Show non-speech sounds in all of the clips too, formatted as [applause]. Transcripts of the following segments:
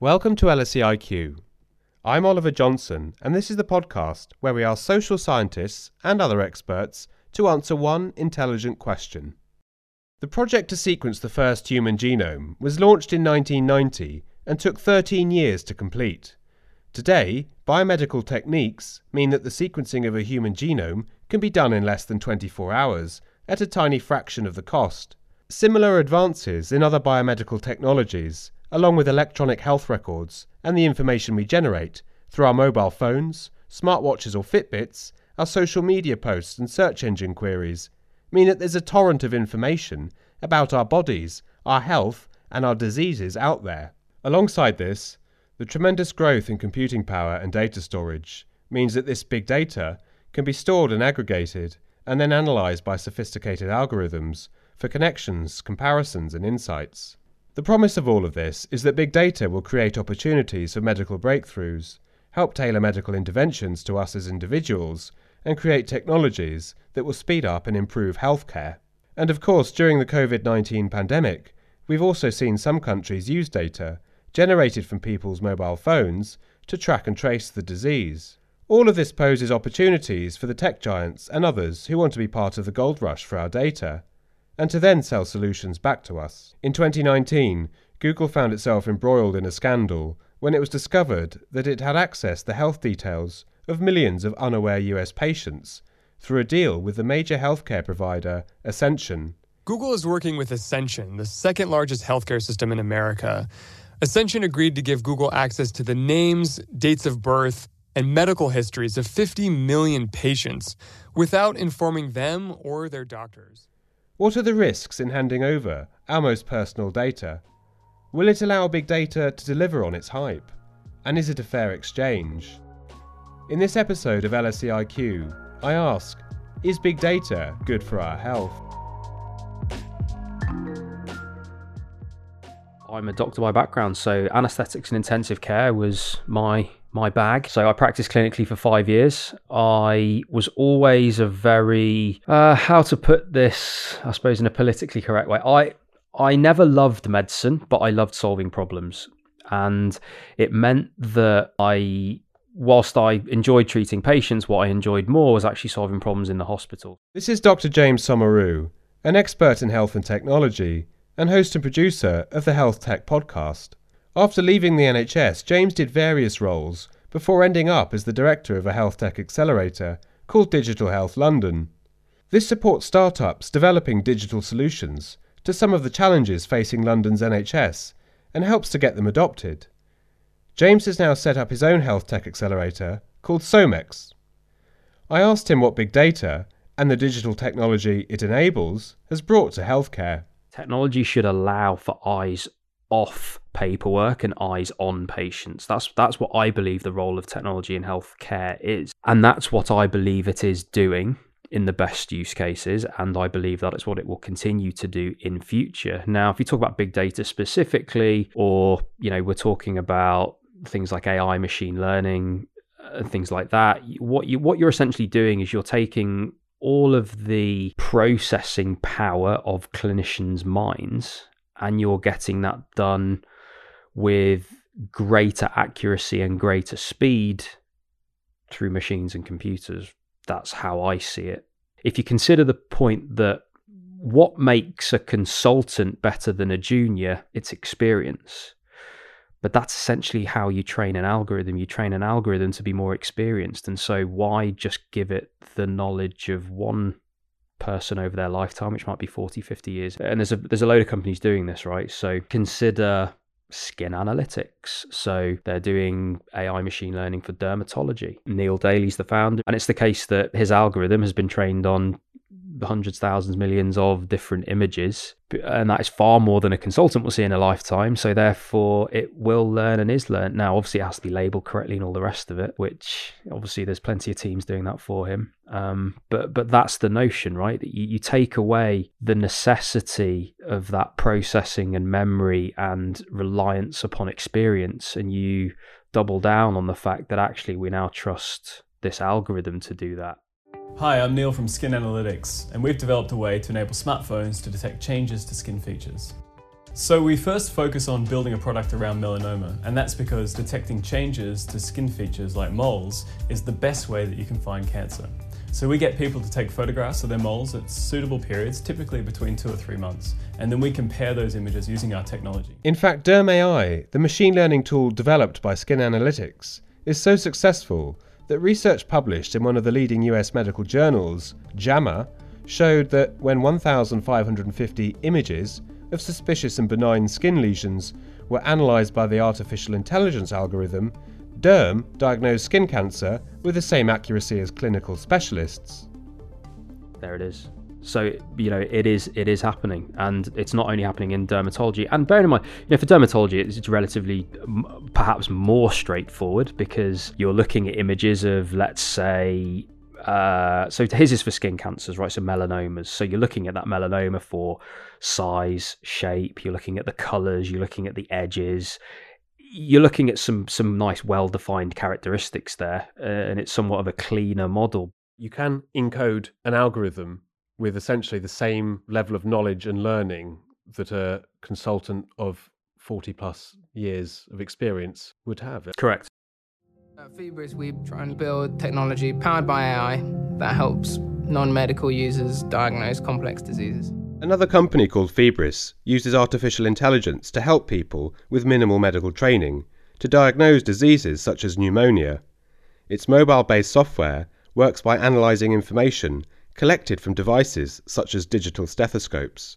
Welcome to LSE IQ. I'm Oliver Johnson, and this is the podcast where we ask social scientists and other experts to answer one intelligent question. The project to sequence the first human genome was launched in 1990 and took 13 years to complete. Today, biomedical techniques mean that the sequencing of a human genome can be done in less than 24 hours at a tiny fraction of the cost. Similar advances in other biomedical technologies along with electronic health records and the information we generate through our mobile phones, smartwatches or Fitbits, our social media posts and search engine queries, mean that there's a torrent of information about our bodies, our health, and our diseases out there. Alongside this, the tremendous growth in computing power and data storage means that this big data can be stored and aggregated and then analysed by sophisticated algorithms for connections, comparisons, and insights. The promise of all of this is that big data will create opportunities for medical breakthroughs, help tailor medical interventions to us as individuals, and create technologies that will speed up and improve healthcare. And of course, during the COVID 19 pandemic, we've also seen some countries use data generated from people's mobile phones to track and trace the disease. All of this poses opportunities for the tech giants and others who want to be part of the gold rush for our data and to then sell solutions back to us. In 2019, Google found itself embroiled in a scandal when it was discovered that it had accessed the health details of millions of unaware US patients through a deal with the major healthcare provider Ascension. Google is working with Ascension, the second largest healthcare system in America. Ascension agreed to give Google access to the names, dates of birth, and medical histories of 50 million patients without informing them or their doctors. What are the risks in handing over our most personal data? Will it allow big data to deliver on its hype? And is it a fair exchange? In this episode of LSE IQ, I ask Is big data good for our health? I'm a doctor by background, so anaesthetics and intensive care was my my bag. So I practiced clinically for five years. I was always a very uh, how to put this, I suppose, in a politically correct way. I I never loved medicine, but I loved solving problems, and it meant that I. Whilst I enjoyed treating patients, what I enjoyed more was actually solving problems in the hospital. This is Dr. James Somauroo, an expert in health and technology, and host and producer of the Health Tech podcast. After leaving the NHS, James did various roles before ending up as the director of a health tech accelerator called Digital Health London. This supports startups developing digital solutions to some of the challenges facing London's NHS and helps to get them adopted. James has now set up his own health tech accelerator called SOMEX. I asked him what big data and the digital technology it enables has brought to healthcare. Technology should allow for eyes off paperwork and eyes on patients. That's that's what I believe the role of technology in healthcare is. And that's what I believe it is doing in the best use cases and I believe that it's what it will continue to do in future. Now, if you talk about big data specifically or, you know, we're talking about things like AI machine learning and things like that, what you what you're essentially doing is you're taking all of the processing power of clinicians' minds and you're getting that done with greater accuracy and greater speed through machines and computers. That's how I see it. If you consider the point that what makes a consultant better than a junior, it's experience. But that's essentially how you train an algorithm. You train an algorithm to be more experienced. And so, why just give it the knowledge of one person over their lifetime, which might be 40, 50 years. And there's a there's a load of companies doing this, right? So consider skin analytics. So they're doing AI machine learning for dermatology. Neil Daly's the founder, and it's the case that his algorithm has been trained on hundreds, thousands, millions of different images. And that is far more than a consultant will see in a lifetime. So therefore, it will learn and is learned. Now, obviously, it has to be labeled correctly and all the rest of it, which obviously there's plenty of teams doing that for him. Um, but but that's the notion, right? That you, you take away the necessity of that processing and memory and reliance upon experience, and you double down on the fact that actually we now trust this algorithm to do that. Hi, I'm Neil from Skin Analytics, and we've developed a way to enable smartphones to detect changes to skin features. So we first focus on building a product around melanoma, and that's because detecting changes to skin features like moles is the best way that you can find cancer. So we get people to take photographs of their moles at suitable periods, typically between two or three months, and then we compare those images using our technology. In fact, Derm AI, the machine learning tool developed by Skin Analytics, is so successful that research published in one of the leading US medical journals, JAMA, showed that when 1,550 images of suspicious and benign skin lesions were analysed by the artificial intelligence algorithm, Derm diagnosed skin cancer with the same accuracy as clinical specialists. There it is. So you know it is it is happening, and it's not only happening in dermatology. And bearing in mind, you know, for dermatology, it's relatively perhaps more straightforward because you're looking at images of, let's say, uh, so his is for skin cancers, right? So melanomas. So you're looking at that melanoma for size, shape. You're looking at the colors. You're looking at the edges. You're looking at some some nice, well-defined characteristics there, uh, and it's somewhat of a cleaner model. You can encode an algorithm with essentially the same level of knowledge and learning that a consultant of 40 plus years of experience would have. Correct. At Feebris, we try and build technology powered by AI that helps non medical users diagnose complex diseases. Another company called Feebris uses artificial intelligence to help people with minimal medical training to diagnose diseases such as pneumonia. Its mobile based software works by analysing information collected from devices such as digital stethoscopes.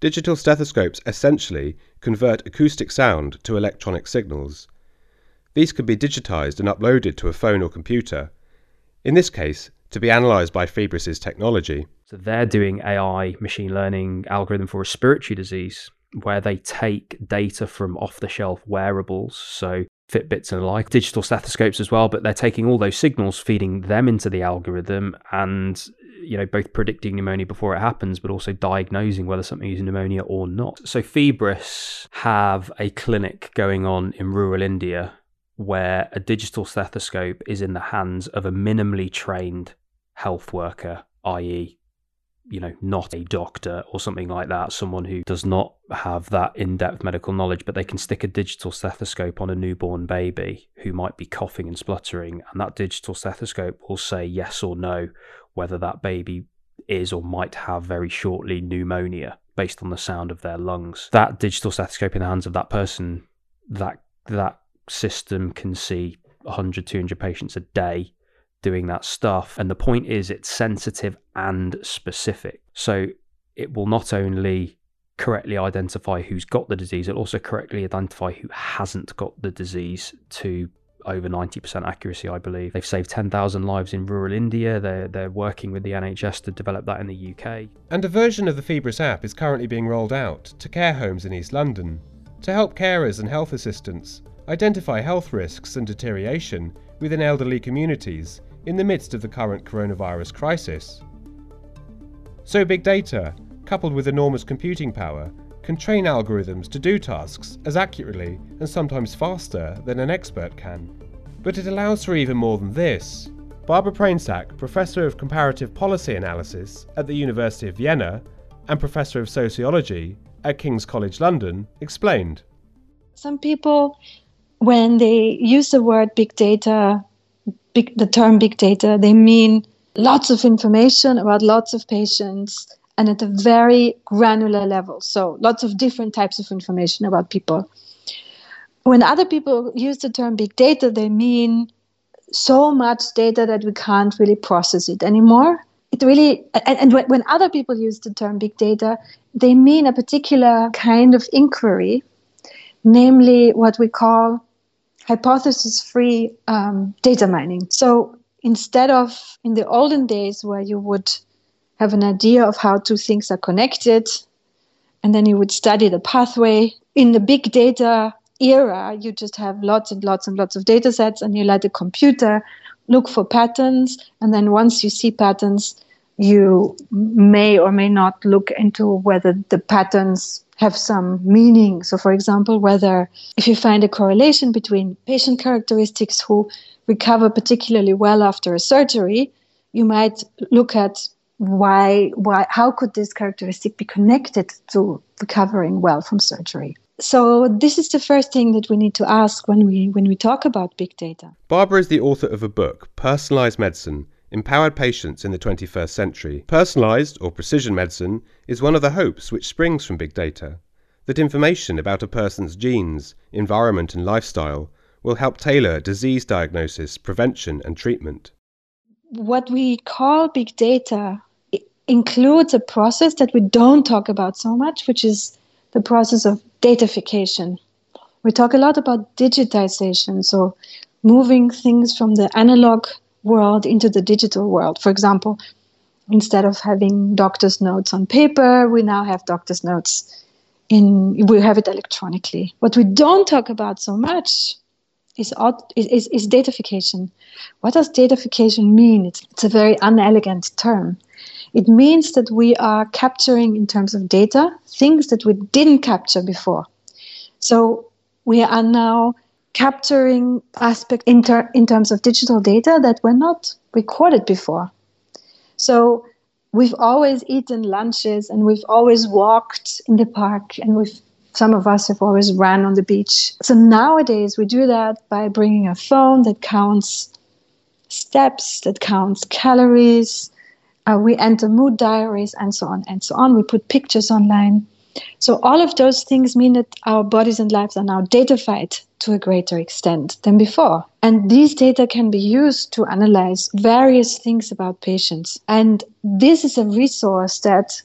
Digital stethoscopes essentially convert acoustic sound to electronic signals. These can be digitized and uploaded to a phone or computer, in this case, to be analyzed by Feebris's technology. So they're doing AI machine learning algorithm for respiratory disease where they take data from off the shelf wearables, so Fitbits and the like, digital stethoscopes as well, but they're taking all those signals, feeding them into the algorithm and you know, both predicting pneumonia before it happens, but also diagnosing whether something is pneumonia or not. So Feebris have a clinic going on in rural India where a digital stethoscope is in the hands of a minimally trained health worker, i.e., you know, not a doctor or something like that, someone who does not have that in depth medical knowledge, but they can stick a digital stethoscope on a newborn baby who might be coughing and spluttering, and that digital stethoscope will say yes or no whether that baby is or might have very shortly pneumonia based on the sound of their lungs. That digital stethoscope in the hands of that person, that that system can see 100, 200 patients a day doing that stuff. And the point is, it's sensitive and specific. So it will not only correctly identify who's got the disease, it'll also correctly identify who hasn't got the disease to over 90% accuracy, I believe. They've saved 10,000 lives in rural India. They're, they're working with the NHS to develop that in the UK. And a version of the Feebris app is currently being rolled out to care homes in East London to help carers and health assistants identify health risks and deterioration within elderly communities in the midst of the current coronavirus crisis. So, big data, coupled with enormous computing power, can train algorithms to do tasks as accurately and sometimes faster than an expert can. But it allows for even more than this. Barbara Prainsack, Professor of Comparative Policy Analysis at the University of Vienna and Professor of Sociology at King's College London, explained. Some people, when they use the word big data, big, the term big data, they mean lots of information about lots of patients and at a very granular level. So, lots of different types of information about people. When other people use the term big data, they mean so much data that we can't really process it anymore. It really, and, and when other people use the term big data, they mean a particular kind of inquiry, namely what we call hypothesis free um, data mining. So instead of in the olden days where you would have an idea of how two things are connected, and then you would study the pathway. In the big data era, you just have lots and lots and lots of data sets, and you let the computer look for patterns. And then once you see patterns, you may or may not look into whether the patterns have some meaning. So, for example, whether if you find a correlation between patient characteristics who recover particularly well after a surgery, you might look at why why how could this characteristic be connected to recovering well from surgery so this is the first thing that we need to ask when we when we talk about big data barbara is the author of a book personalized medicine empowered patients in the 21st century personalized or precision medicine is one of the hopes which springs from big data that information about a person's genes environment and lifestyle will help tailor disease diagnosis prevention and treatment what we call big data includes a process that we don't talk about so much, which is the process of datafication. We talk a lot about digitization, so moving things from the analog world into the digital world. For example, instead of having doctor's notes on paper, we now have doctor's notes in we have it electronically. What we don't talk about so much is, is, is datafication. What does datafication mean? It's, it's a very unelegant term. It means that we are capturing, in terms of data, things that we didn't capture before. So we are now capturing aspects in, ter- in terms of digital data that were not recorded before. So we've always eaten lunches and we've always walked in the park and we've some of us have always ran on the beach. So nowadays we do that by bringing a phone that counts steps, that counts calories, uh, we enter mood diaries and so on and so on. We put pictures online. So all of those things mean that our bodies and lives are now datafied to a greater extent than before. And these data can be used to analyze various things about patients. And this is a resource that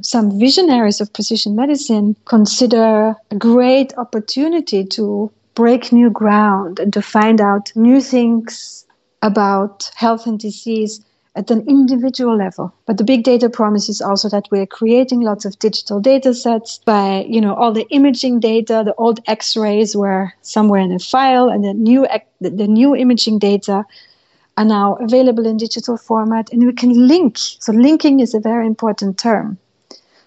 some visionaries of precision medicine consider a great opportunity to break new ground and to find out new things about health and disease at an individual level. But the big data promises also that we're creating lots of digital data sets by, you know, all the imaging data, the old x-rays were somewhere in a file and the new, the new imaging data are now available in digital format and we can link. So linking is a very important term.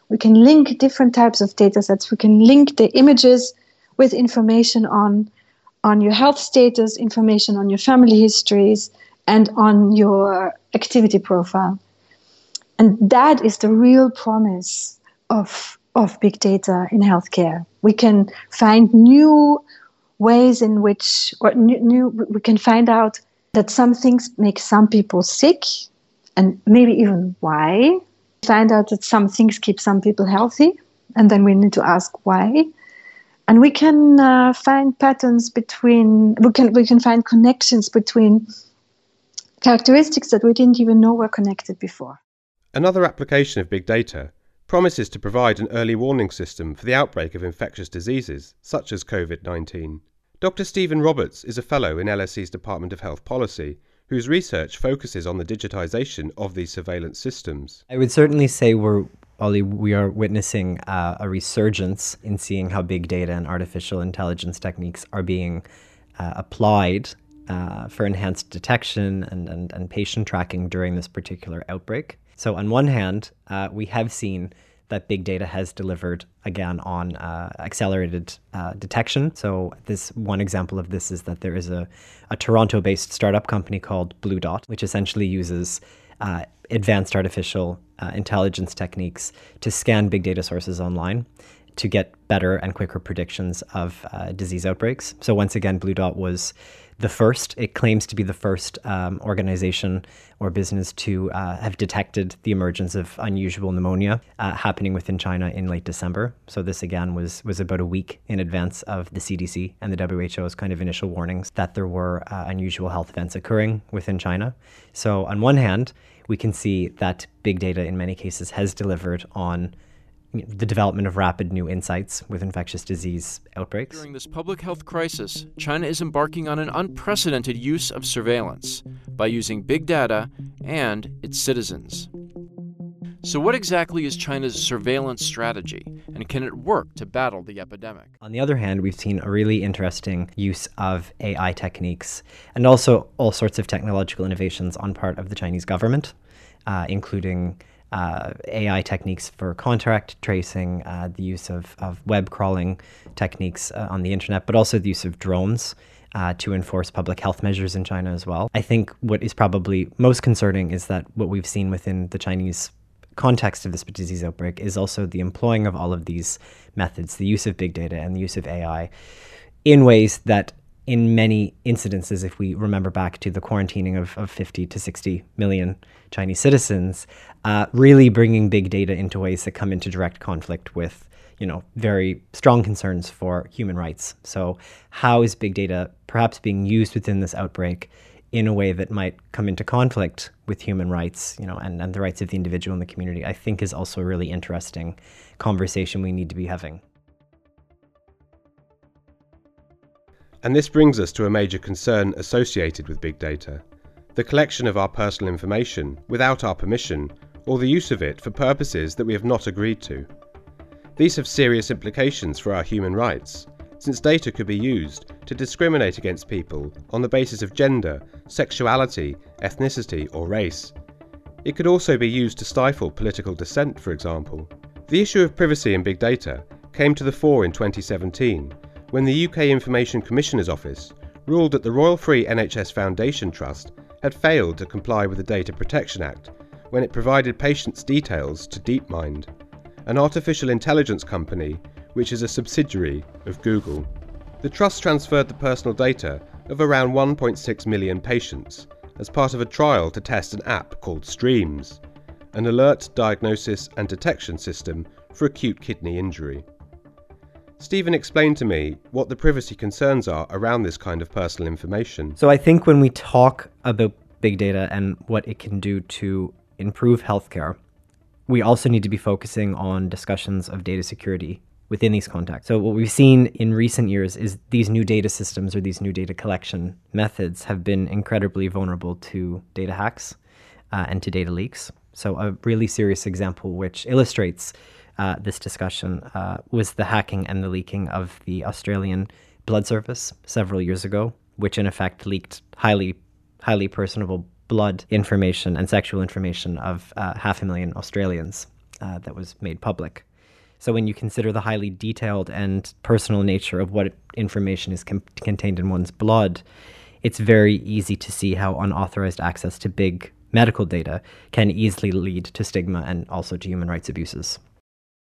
We can link different types of data sets. We can link the images with information on, on your health status, information on your family histories, and on your activity profile. And that is the real promise of, of big data in healthcare. We can find new ways in which, or new, new, we can find out that some things make some people sick and maybe even why. Find out that some things keep some people healthy, and then we need to ask why. And we can uh, find patterns between, we can, we can find connections between characteristics that we didn't even know were connected before. Another application of big data promises to provide an early warning system for the outbreak of infectious diseases, such as COVID 19. Dr. Stephen Roberts is a fellow in LSE's Department of Health Policy, whose research focuses on the digitisation of these surveillance systems. I would certainly say we're Ollie, we are witnessing uh, a resurgence in seeing how big data and artificial intelligence techniques are being uh, applied uh, for enhanced detection and, and, and patient tracking during this particular outbreak. So, on one hand, uh, we have seen that big data has delivered again on uh, accelerated uh, detection. So, this one example of this is that there is a, a Toronto based startup company called BlueDot, which essentially uses uh, advanced artificial uh, intelligence techniques to scan big data sources online to get better and quicker predictions of uh, disease outbreaks. So, once again, BlueDot was the first. It claims to be the first um, organization or business to uh, have detected the emergence of unusual pneumonia uh, happening within China in late December. So this again was was about a week in advance of the CDC and the WHO's kind of initial warnings that there were uh, unusual health events occurring within China. So on one hand, we can see that big data in many cases has delivered on the development of rapid new insights with infectious disease outbreaks. During this public health crisis, China is embarking on an unprecedented use of surveillance by using big data and its citizens. So, what exactly is China's surveillance strategy, and can it work to battle the epidemic? On the other hand, we've seen a really interesting use of AI techniques and also all sorts of technological innovations on part of the Chinese government, uh, including uh, AI techniques for contact tracing, uh, the use of, of web crawling techniques uh, on the internet, but also the use of drones uh, to enforce public health measures in China as well. I think what is probably most concerning is that what we've seen within the Chinese context of this disease outbreak is also the employing of all of these methods, the use of big data and the use of AI in ways that in many incidences, if we remember back to the quarantining of, of 50 to 60 million Chinese citizens, uh, really bringing big data into ways that come into direct conflict with you know, very strong concerns for human rights. So, how is big data perhaps being used within this outbreak in a way that might come into conflict with human rights, you know, and, and the rights of the individual and the community, I think is also a really interesting conversation we need to be having. And this brings us to a major concern associated with big data the collection of our personal information without our permission, or the use of it for purposes that we have not agreed to. These have serious implications for our human rights, since data could be used to discriminate against people on the basis of gender, sexuality, ethnicity, or race. It could also be used to stifle political dissent, for example. The issue of privacy in big data came to the fore in 2017 when the UK Information Commissioner's Office ruled that the Royal Free NHS Foundation Trust had failed to comply with the Data Protection Act when it provided patients' details to DeepMind an artificial intelligence company which is a subsidiary of Google. The trust transferred the personal data of around 1.6 million patients as part of a trial to test an app called Streams, an alert diagnosis and detection system for acute kidney injury. Stephen explained to me what the privacy concerns are around this kind of personal information. So I think when we talk about big data and what it can do to improve healthcare, we also need to be focusing on discussions of data security within these contexts. So, what we've seen in recent years is these new data systems or these new data collection methods have been incredibly vulnerable to data hacks uh, and to data leaks. So, a really serious example which illustrates uh, this discussion uh, was the hacking and the leaking of the Australian blood service several years ago, which in effect leaked highly, highly personable blood information and sexual information of uh, half a million Australians uh, that was made public. So, when you consider the highly detailed and personal nature of what information is com- contained in one's blood, it's very easy to see how unauthorized access to big medical data can easily lead to stigma and also to human rights abuses.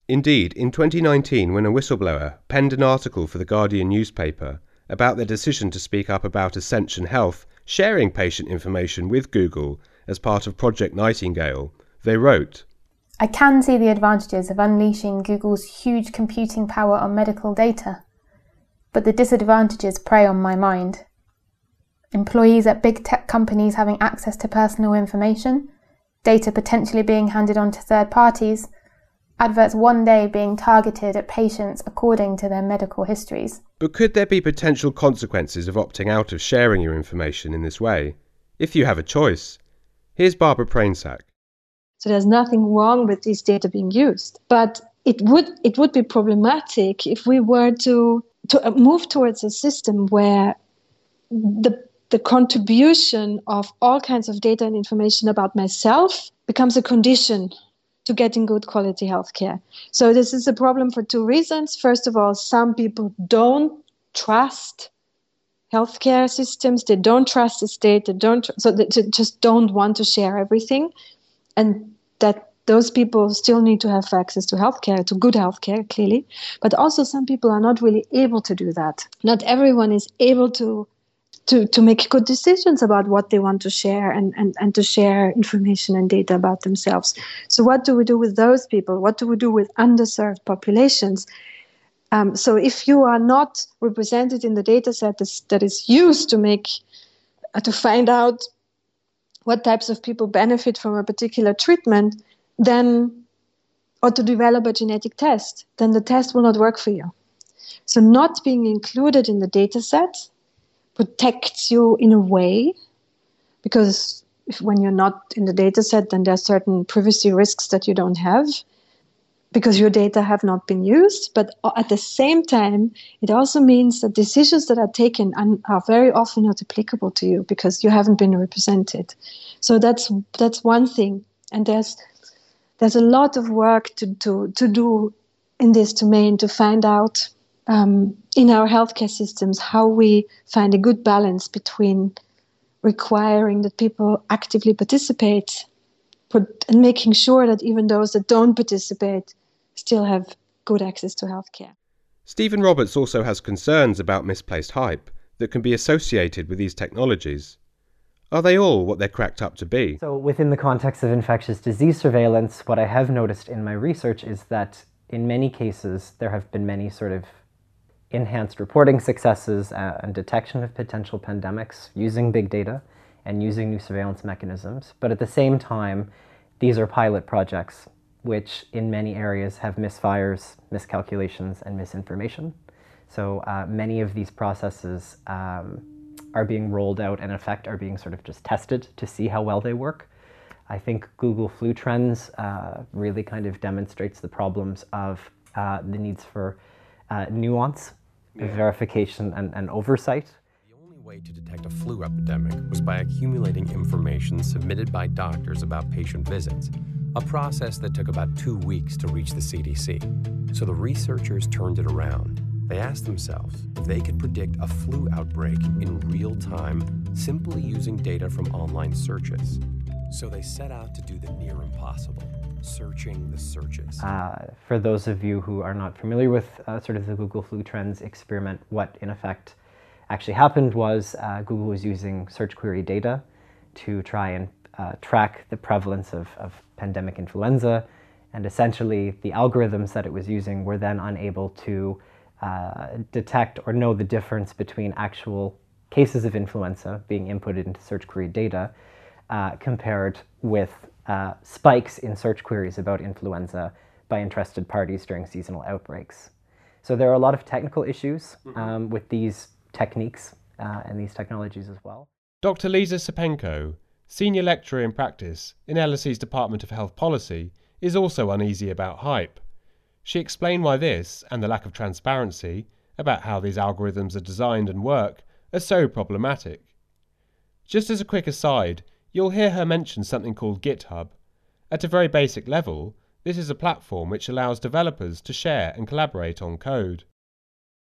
Indeed, in 2019, when a whistleblower penned an article for the Guardian newspaper about their decision to speak up about Ascension Health sharing patient information with Google as part of Project Nightingale, they wrote I can see the advantages of unleashing Google's huge computing power on medical data, but the disadvantages prey on my mind. Employees at big tech companies having access to personal information, data potentially being handed on to third parties, adverts one day being targeted at patients according to their medical histories. But could there be potential consequences of opting out of sharing your information in this way? If you have a choice. Here's Barbara Prainsack. So there's nothing wrong with these data being used. But it would it would be problematic if we were to to uh, move towards a system where the the contribution of all kinds of data and information about myself becomes a condition to getting good quality healthcare. So this is a problem for two reasons. First of all, some people don't trust healthcare systems. They don't trust the state. They don't, so they just don't want to share everything, and that those people still need to have access to healthcare, to good healthcare, clearly. But also, some people are not really able to do that. Not everyone is able to to, to make good decisions about what they want to share and, and, and to share information and data about themselves. So, what do we do with those people? What do we do with underserved populations? Um, so, if you are not represented in the data set that is used to make uh, to find out what types of people benefit from a particular treatment, then or to develop a genetic test, then the test will not work for you. So, not being included in the data set protects you in a way because if, when you're not in the data set then there are certain privacy risks that you don't have because your data have not been used. But at the same time it also means that decisions that are taken are very often not applicable to you because you haven't been represented. So that's that's one thing. And there's there's a lot of work to, to, to do in this domain to find out um, in our healthcare systems how we find a good balance between requiring that people actively participate and making sure that even those that don't participate still have good access to healthcare. Stephen Roberts also has concerns about misplaced hype that can be associated with these technologies. Are they all what they're cracked up to be? So, within the context of infectious disease surveillance, what I have noticed in my research is that in many cases there have been many sort of enhanced reporting successes uh, and detection of potential pandemics using big data and using new surveillance mechanisms. But at the same time, these are pilot projects, which in many areas have misfires, miscalculations, and misinformation. So uh, many of these processes um, are being rolled out and in effect are being sort of just tested to see how well they work. I think Google Flu Trends uh, really kind of demonstrates the problems of uh, the needs for uh, nuance, yeah. verification, and, and oversight. The only way to detect a flu epidemic was by accumulating information submitted by doctors about patient visits, a process that took about two weeks to reach the CDC. So the researchers turned it around. They asked themselves if they could predict a flu outbreak in real time simply using data from online searches. So they set out to do the near impossible searching the searches. Uh, for those of you who are not familiar with uh, sort of the Google Flu Trends experiment, what in effect actually happened was uh, Google was using search query data to try and uh, track the prevalence of, of pandemic influenza. And essentially, the algorithms that it was using were then unable to uh, detect or know the difference between actual cases of influenza being inputted into search query data uh, compared with uh, spikes in search queries about influenza by interested parties during seasonal outbreaks. So there are a lot of technical issues mm-hmm. um, with these techniques uh, and these technologies as well. Dr. Lisa Sepenko, senior lecturer in practice in LSE's Department of Health Policy, is also uneasy about hype. She explained why this, and the lack of transparency about how these algorithms are designed and work, are so problematic. Just as a quick aside, you'll hear her mention something called GitHub. At a very basic level, this is a platform which allows developers to share and collaborate on code.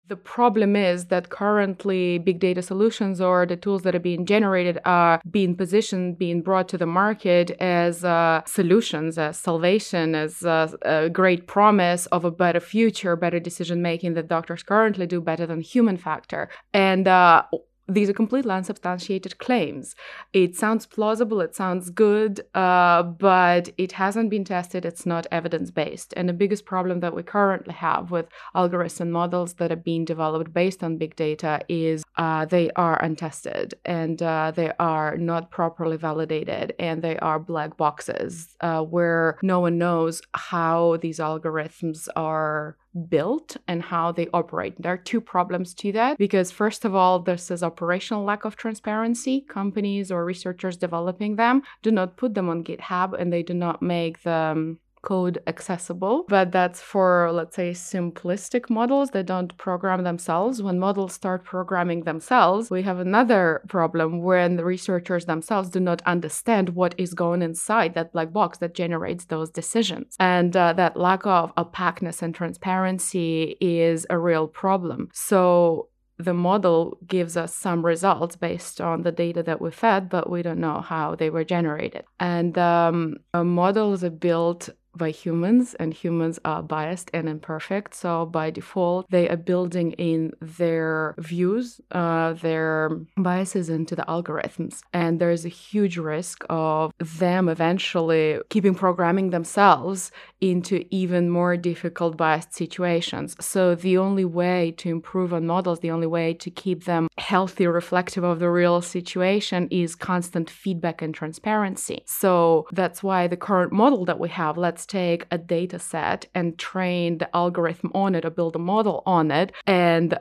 The problem is that currently big data solutions or the tools that are being generated are being positioned, being brought to the market as uh, solutions, as salvation, as uh, a great promise of a better future, better decision making that doctors currently do better than human factor. And uh, these are completely unsubstantiated claims. It sounds plausible, it sounds good, uh, but it hasn't been tested, it's not evidence based. And the biggest problem that we currently have with algorithms and models that are being developed based on big data is uh, they are untested and uh, they are not properly validated and they are black boxes uh, where no one knows how these algorithms are built and how they operate. There are two problems to that because, first of all, this is operational lack of transparency. Companies or researchers developing them do not put them on GitHub and they do not make them um, code accessible, but that's for, let's say, simplistic models that don't program themselves. When models start programming themselves, we have another problem when the researchers themselves do not understand what is going inside that black box that generates those decisions. And uh, that lack of opaqueness and transparency is a real problem. So, the model gives us some results based on the data that we fed, but we don't know how they were generated. And um, models are built by humans, and humans are biased and imperfect. So by default, they are building in their views, uh, their biases into the algorithms, and there is a huge risk of them eventually keeping programming themselves into even more difficult biased situations. So the only way to improve on models, the only way to keep them healthy, reflective of the real situation, is constant feedback and transparency. So that's why the current model that we have, let's take a data set and train the algorithm on it or build a model on it and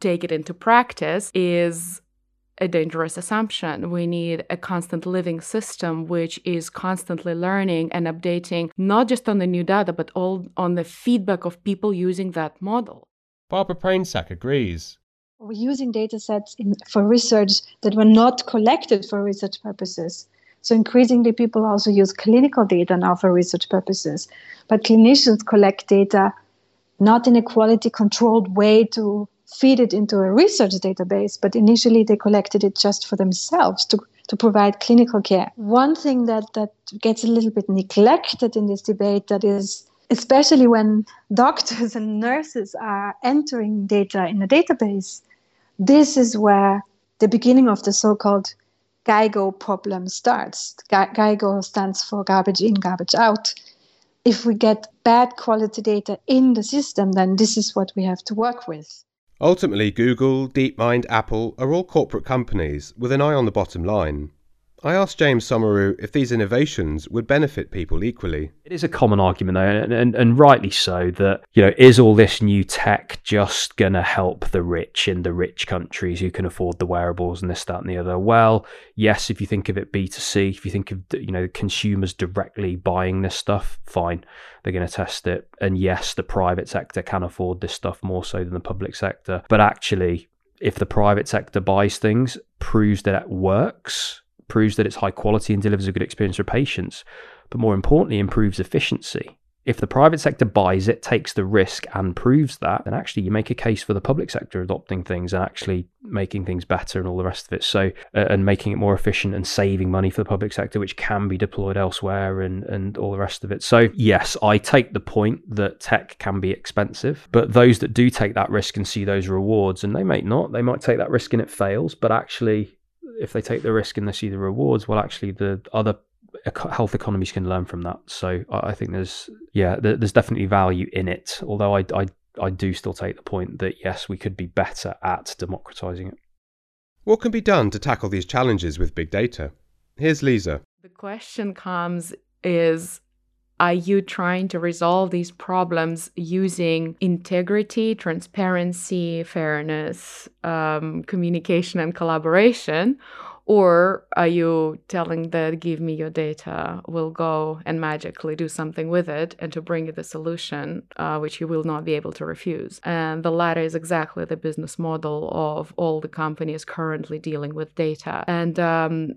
take it into practice is a dangerous assumption. We need a constant living system which is constantly learning and updating not just on the new data but all on the feedback of people using that model. Barbara Prainsack agrees. We're using data sets in, for research that were not collected for research purposes. So increasingly, people also use clinical data now for research purposes. But clinicians collect data not in a quality controlled way to feed it into a research database, but initially they collected it just for themselves to, to provide clinical care. One thing that, that gets a little bit neglected in this debate that is especially when doctors [laughs] and nurses are entering data in a database, this is where the beginning of the so-called GIGO problem starts. GIGO stands for garbage in, garbage out. If we get bad quality data in the system, then this is what we have to work with. Ultimately, Google, DeepMind, Apple are all corporate companies with an eye on the bottom line. I asked James Somauroo if these innovations would benefit people equally. It is a common argument, though, and, and, and rightly so, that, you know, is all this new tech just going to help the rich in the rich countries who can afford the wearables and this, that, and the other? Well, yes, if you think of it B2C, if you think of, you know, consumers directly buying this stuff, fine, they're going to test it. And yes, the private sector can afford this stuff more so than the public sector. But actually, if the private sector buys things, proves that it works, proves that it's high quality and delivers a good experience for patients, but more importantly, improves efficiency. If the private sector buys it, takes the risk, and proves that, then actually you make a case for the public sector adopting things and actually making things better and all the rest of it. So, uh, and making it more efficient and saving money for the public sector, which can be deployed elsewhere and, and all the rest of it. So, yes, I take the point that tech can be expensive, but those that do take that risk and see those rewards, and they may not, they might take that risk and it fails, but actually if they take the risk and they see the rewards, well, actually, the other health economies can learn from that. So I think there's yeah, there's definitely value in it. Although I I I do still take the point that yes, we could be better at democratizing it. What can be done to tackle these challenges with big data? Here's Lisa. The question comes is are you trying to resolve these problems using integrity, transparency, fairness, um, communication, and collaboration? Or are you telling that give me your data, we'll go and magically do something with it and to bring you the solution, uh, which you will not be able to refuse? And the latter is exactly the business model of all the companies currently dealing with data. And um,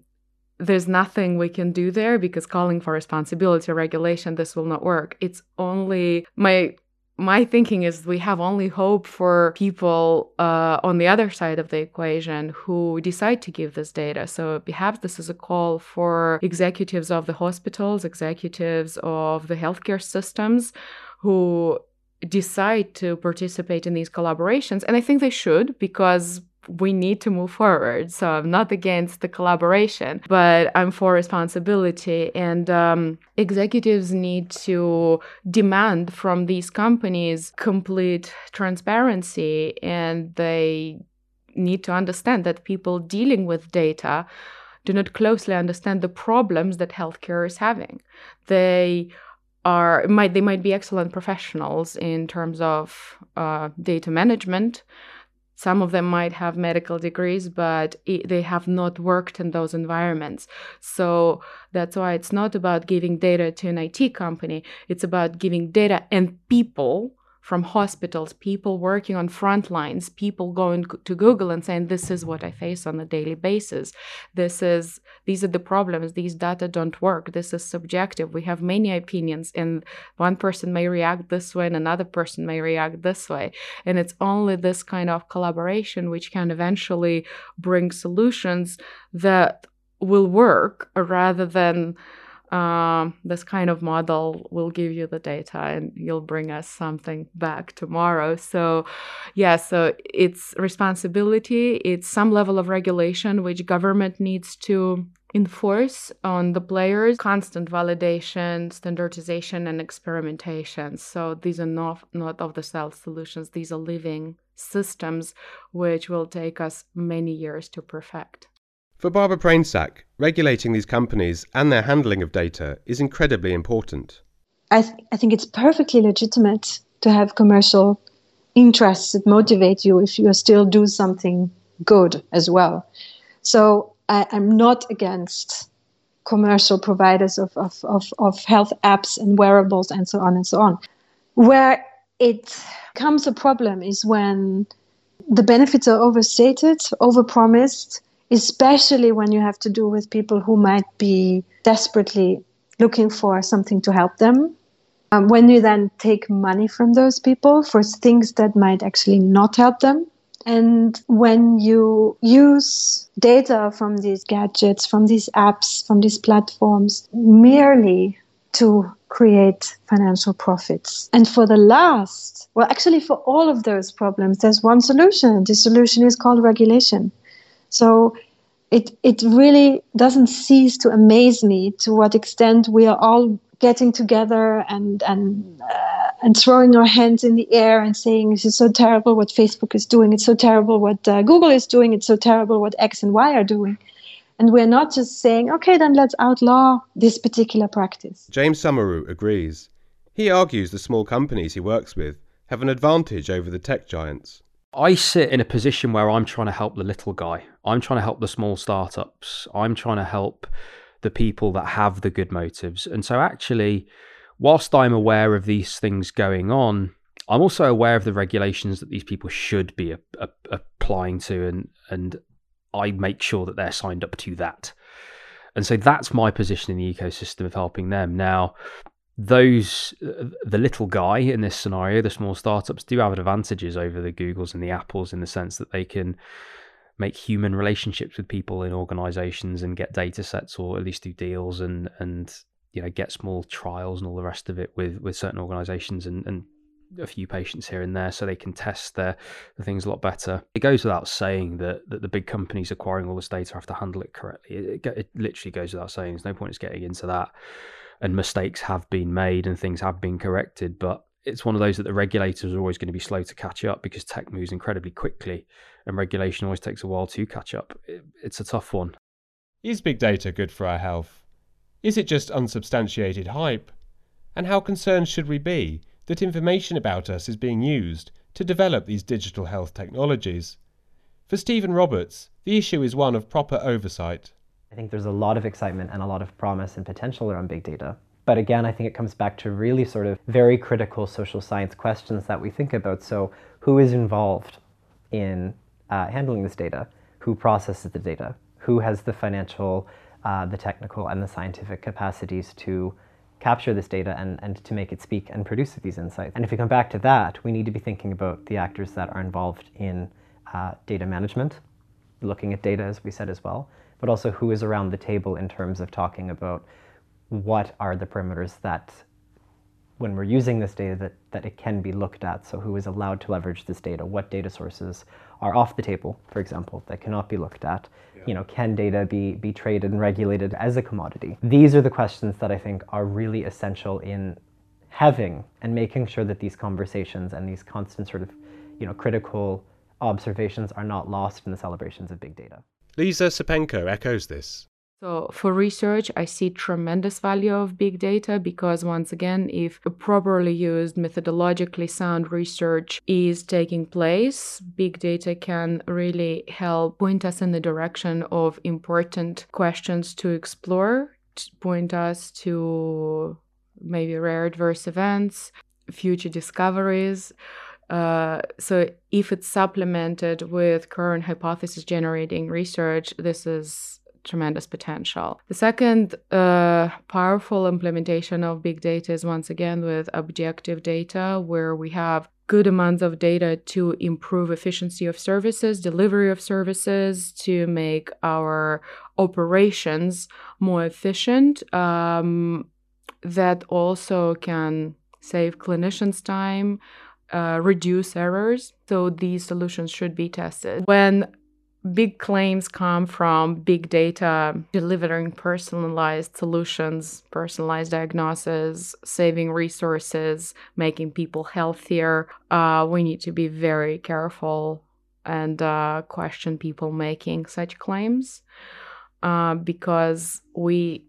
there's nothing we can do there because calling for responsibility regulation this will not work it's only my my thinking is we have only hope for people uh, on the other side of the equation who decide to give this data. So perhaps this is a call for executives of the hospitals, executives of the healthcare systems who decide to participate in these collaborations. And I think they should because we need to move forward. So I'm not against the collaboration, but I'm for responsibility. And um, executives need to demand from these companies complete transparency, and they need to understand that people dealing with data do not closely understand the problems that healthcare is having. They are might they might be excellent professionals in terms of uh, data management some of them might have medical degrees, but it, they have not worked in those environments. So that's why it's not about giving data to an IT company, it's about giving data and people from hospitals, people working on front lines, people going to Google and saying, This is what I face on a daily basis. This is these are the problems. These data don't work. This is subjective. We have many opinions, and one person may react this way and another person may react this way. And it's only this kind of collaboration which can eventually bring solutions that will work rather than um, this kind of model will give you the data and you'll bring us something back tomorrow. So, yeah, so it's responsibility, it's some level of regulation which government needs to enforce on the players. Constant validation standardization and experimentation. So these are not not of the self solutions. These are living systems which will take us many years to perfect for Barbara Prainsack, regulating these companies and their handling of data is incredibly important. I, th- I think it's perfectly legitimate to have commercial interests that motivate you if you still do something good as well. So I, am not against commercial providers of, of, of, of health apps and wearables and so on and so on. Where it comes a problem is when the benefits are overstated, overpromised, especially when you have to do with people who might be desperately looking for something to help them. Um, when you then take money from those people for things that might actually not help them, and when you use data from these gadgets, from these apps, from these platforms merely to create financial profits. And for the last, well, actually, for all of those problems, there's one solution. The solution is called regulation. So it, it really doesn't cease to amaze me to what extent we are all getting together and, and, uh, and throwing our hands in the air and saying, this is so terrible what Facebook is doing. It's so terrible what uh, Google is doing. It's so terrible what X and Y are doing. And we're not just saying, okay, then let's outlaw this particular practice. James Somauroo agrees. He argues the small companies he works with have an advantage over the tech giants. I sit in a position where I'm trying to help the little guy. I'm trying to help the small startups. I'm trying to help the people that have the good motives. And so, actually, whilst I'm aware of these things going on, I'm also aware of the regulations that these people should be a, a, applying to, and and I make sure that they're signed up to that. And so that's my position in the ecosystem of helping them. Now, those the little guy in this scenario, the small startups do have advantages over the Googles and the Apples in the sense that they can make human relationships with people in organizations and get data sets or at least do deals and and you know get small trials and all the rest of it with with certain organizations and and a few patients here and there so they can test their the things a lot better. It goes without saying that, that the big companies acquiring all this data have to handle it correctly. It, it, it literally goes without saying. There's no point in getting into that. And mistakes have been made and things have been corrected, but it's one of those that the regulators are always going to be slow to catch up because tech moves incredibly quickly and regulation always takes a while to catch up. It, it's a tough one. Is big data good for our health? Is it just unsubstantiated hype? And how concerned should we be that information about us is being used to develop these digital health technologies. For Stephen Roberts, the issue is one of proper oversight. I think there's a lot of excitement and a lot of promise and potential around big data. But again, I think it comes back to really sort of very critical social science questions that we think about. So, who is involved in uh, handling this data? Who processes the data? Who has the financial, uh, the technical, and the scientific capacities to capture this data and, and to make it speak and produce these insights. And if we come back to that, we need to be thinking about the actors that are involved in uh, data management, looking at data, as we said as well, but also who is around the table in terms of talking about what are the perimeters that when we're using this data that, that it can be looked at. So who is allowed to leverage this data? What data sources are off the table, for example, that cannot be looked at? Yeah. You know, can data be, be traded and regulated as a commodity? These are the questions that I think are really essential in having and making sure that these conversations and these constant sort of, you know, critical observations are not lost in the celebrations of big data. Lisa Sepenko echoes this. So, for research, I see tremendous value of big data because, once again, if properly used, methodologically sound research is taking place, big data can really help point us in the direction of important questions to explore, to point us to maybe rare adverse events, future discoveries. Uh, so, if it's supplemented with current hypothesis generating research, this is tremendous potential. The second uh, powerful implementation of big data is once again with objective data, where we have good amounts of data to improve efficiency of services, delivery of services, to make our operations more efficient. Um, that also can save clinicians time. Uh, reduce errors. So these solutions should be tested. When big claims come from big data delivering personalized solutions, personalized diagnosis, saving resources, making people healthier. Uh, we need to be very careful and uh, question people making such claims uh, because we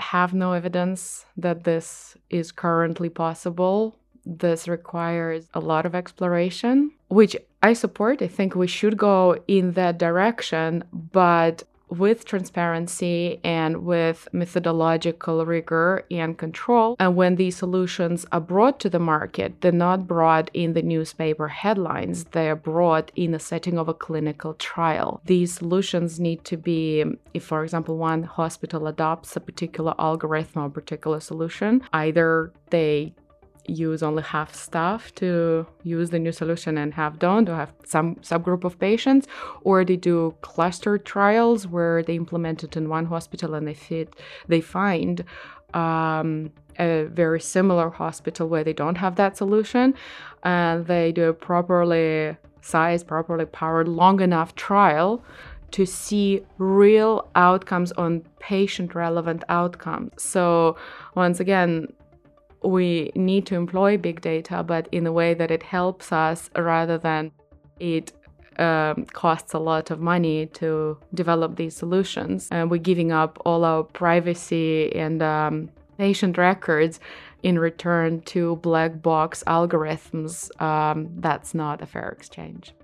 have no evidence that this is currently possible. This requires a lot of exploration, which I support. I think we should go in that direction, but with transparency and with methodological rigor and control. And when these solutions are brought to the market, they're not brought in the newspaper headlines, they are brought in the setting of a clinical trial. These solutions need to be, if, for example, one hospital adopts a particular algorithm or particular solution, either they use only half staff to use the new solution and half don't, or have some subgroup of patients, or they do cluster trials where they implement it in one hospital and they fit, they find um, a very similar hospital where they don't have that solution, and they do a properly sized, properly powered, long enough trial to see real outcomes on patient relevant outcomes. So, once again, we need to employ big data, but in a way that it helps us rather than it um, costs a lot of money to develop these solutions. And we're giving up all our privacy and um, patient records in return to black box algorithms. Um, that's not a fair exchange.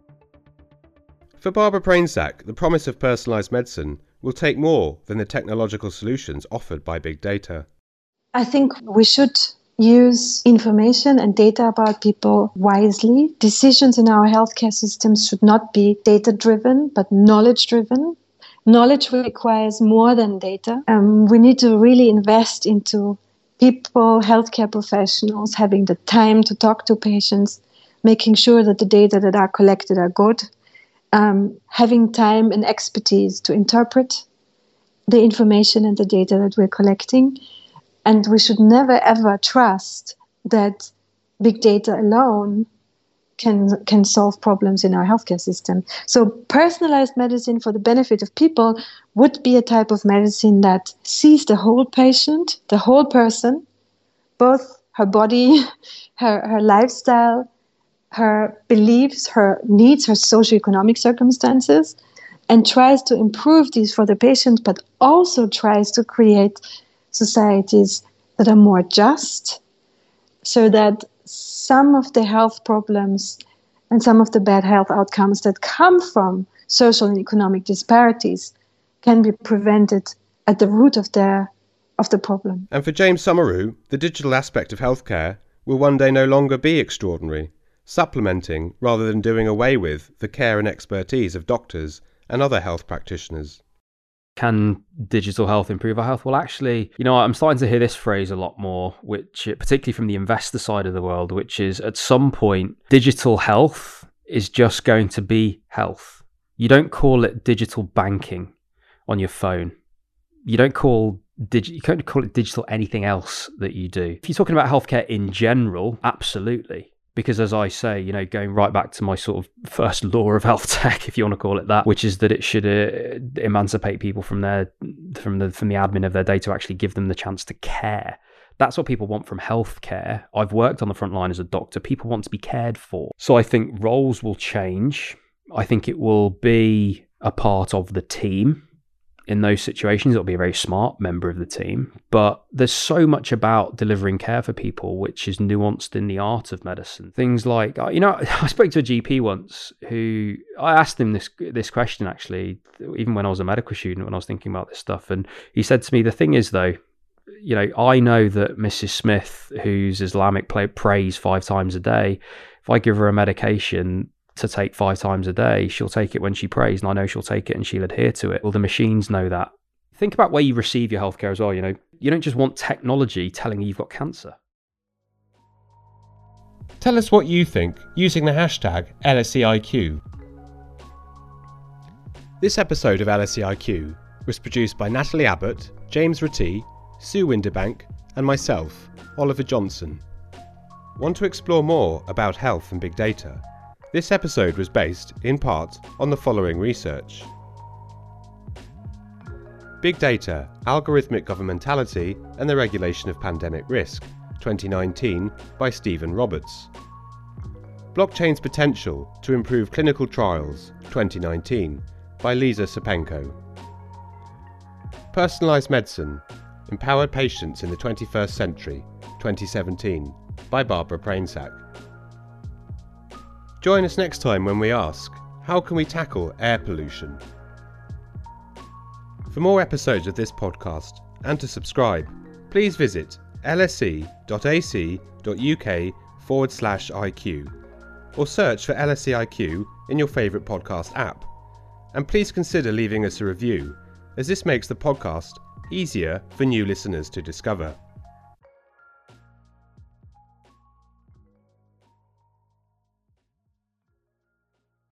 For Barbara Prainsack, the promise of personalised medicine will take more than the technological solutions offered by big data. I think we should use information and data about people wisely. Decisions in our healthcare systems should not be data driven, but knowledge driven. Knowledge requires more than data. Um, we need to really invest into people, healthcare professionals, having the time to talk to patients, making sure that the data that are collected are good, um, having time and expertise to interpret the information and the data that we're collecting and we should never ever trust that big data alone can can solve problems in our healthcare system. So personalized medicine for the benefit of people would be a type of medicine that sees the whole patient, the whole person, both her body, [laughs] her, her lifestyle, her beliefs, her needs, her socioeconomic circumstances, and tries to improve these for the patient, but also tries to create societies that are more just so that some of the health problems and some of the bad health outcomes that come from social and economic disparities can be prevented at the root of the of the problem. And for James Somauroo, the digital aspect of healthcare will one day no longer be extraordinary, supplementing rather than doing away with the care and expertise of doctors and other health practitioners can digital health improve our health? Well, actually, you know, I'm starting to hear this phrase a lot more, which uh, particularly from the investor side of the world, which is at some point, digital health is just going to be health. You don't call it digital banking on your phone. You don't call digi- you can't call it digital anything else that you do. If you're talking about healthcare in general, absolutely because as I say, you know, going right back to my sort of [laughs] first law of health tech, if you want to call it that, which is that it should uh, emancipate people from their from the from the admin of their data, to actually give them the chance to care. That's what people want from healthcare. I've worked on the front line as a doctor. People want to be cared for. So I think roles will change. I think it will be a part of the team in those situations, it'll be a very smart member of the team. But there's so much about delivering care for people which is nuanced in the art of medicine. Things like, uh, you know, [laughs] I spoke to a GP once who I asked him this this question actually, even when I was a medical student, when I was thinking about this stuff, and he said to me, the thing is though. You know, I know that Mrs. Smith, who's Islamic, prays five times a day. If I give her a medication, to take five times a day, she'll take it when she prays, and I know she'll take it and she'll adhere to it. Well, the machines know that. Think about where you receive your healthcare as well. You know, you don't just want technology telling you you've got cancer. Tell us what you think using the hashtag LSEIQ. This episode of LSEIQ was produced by Natalie Abbott, James Rattee, Sue Windebank, and myself, Oliver Johnson. Want to explore more about health and big data? This episode was based, in part, on the following research Big Data, Algorithmic Governmentality and the Regulation of Pandemic Risk, 2019, by Stephen Roberts. Blockchain's Potential to Improve Clinical Trials, 2019, by Lisa Sepenko. Personalised Medicine Empowered Patients in the 21st Century, 2017, by Barbara Prainsack. Join us next time when we ask how can we tackle air pollution? For more episodes of this podcast and to subscribe, please visit lse.ac.uk forward slash IQ or search for LSEIQ in your favourite podcast app. And please consider leaving us a review, as this makes the podcast easier for new listeners to discover.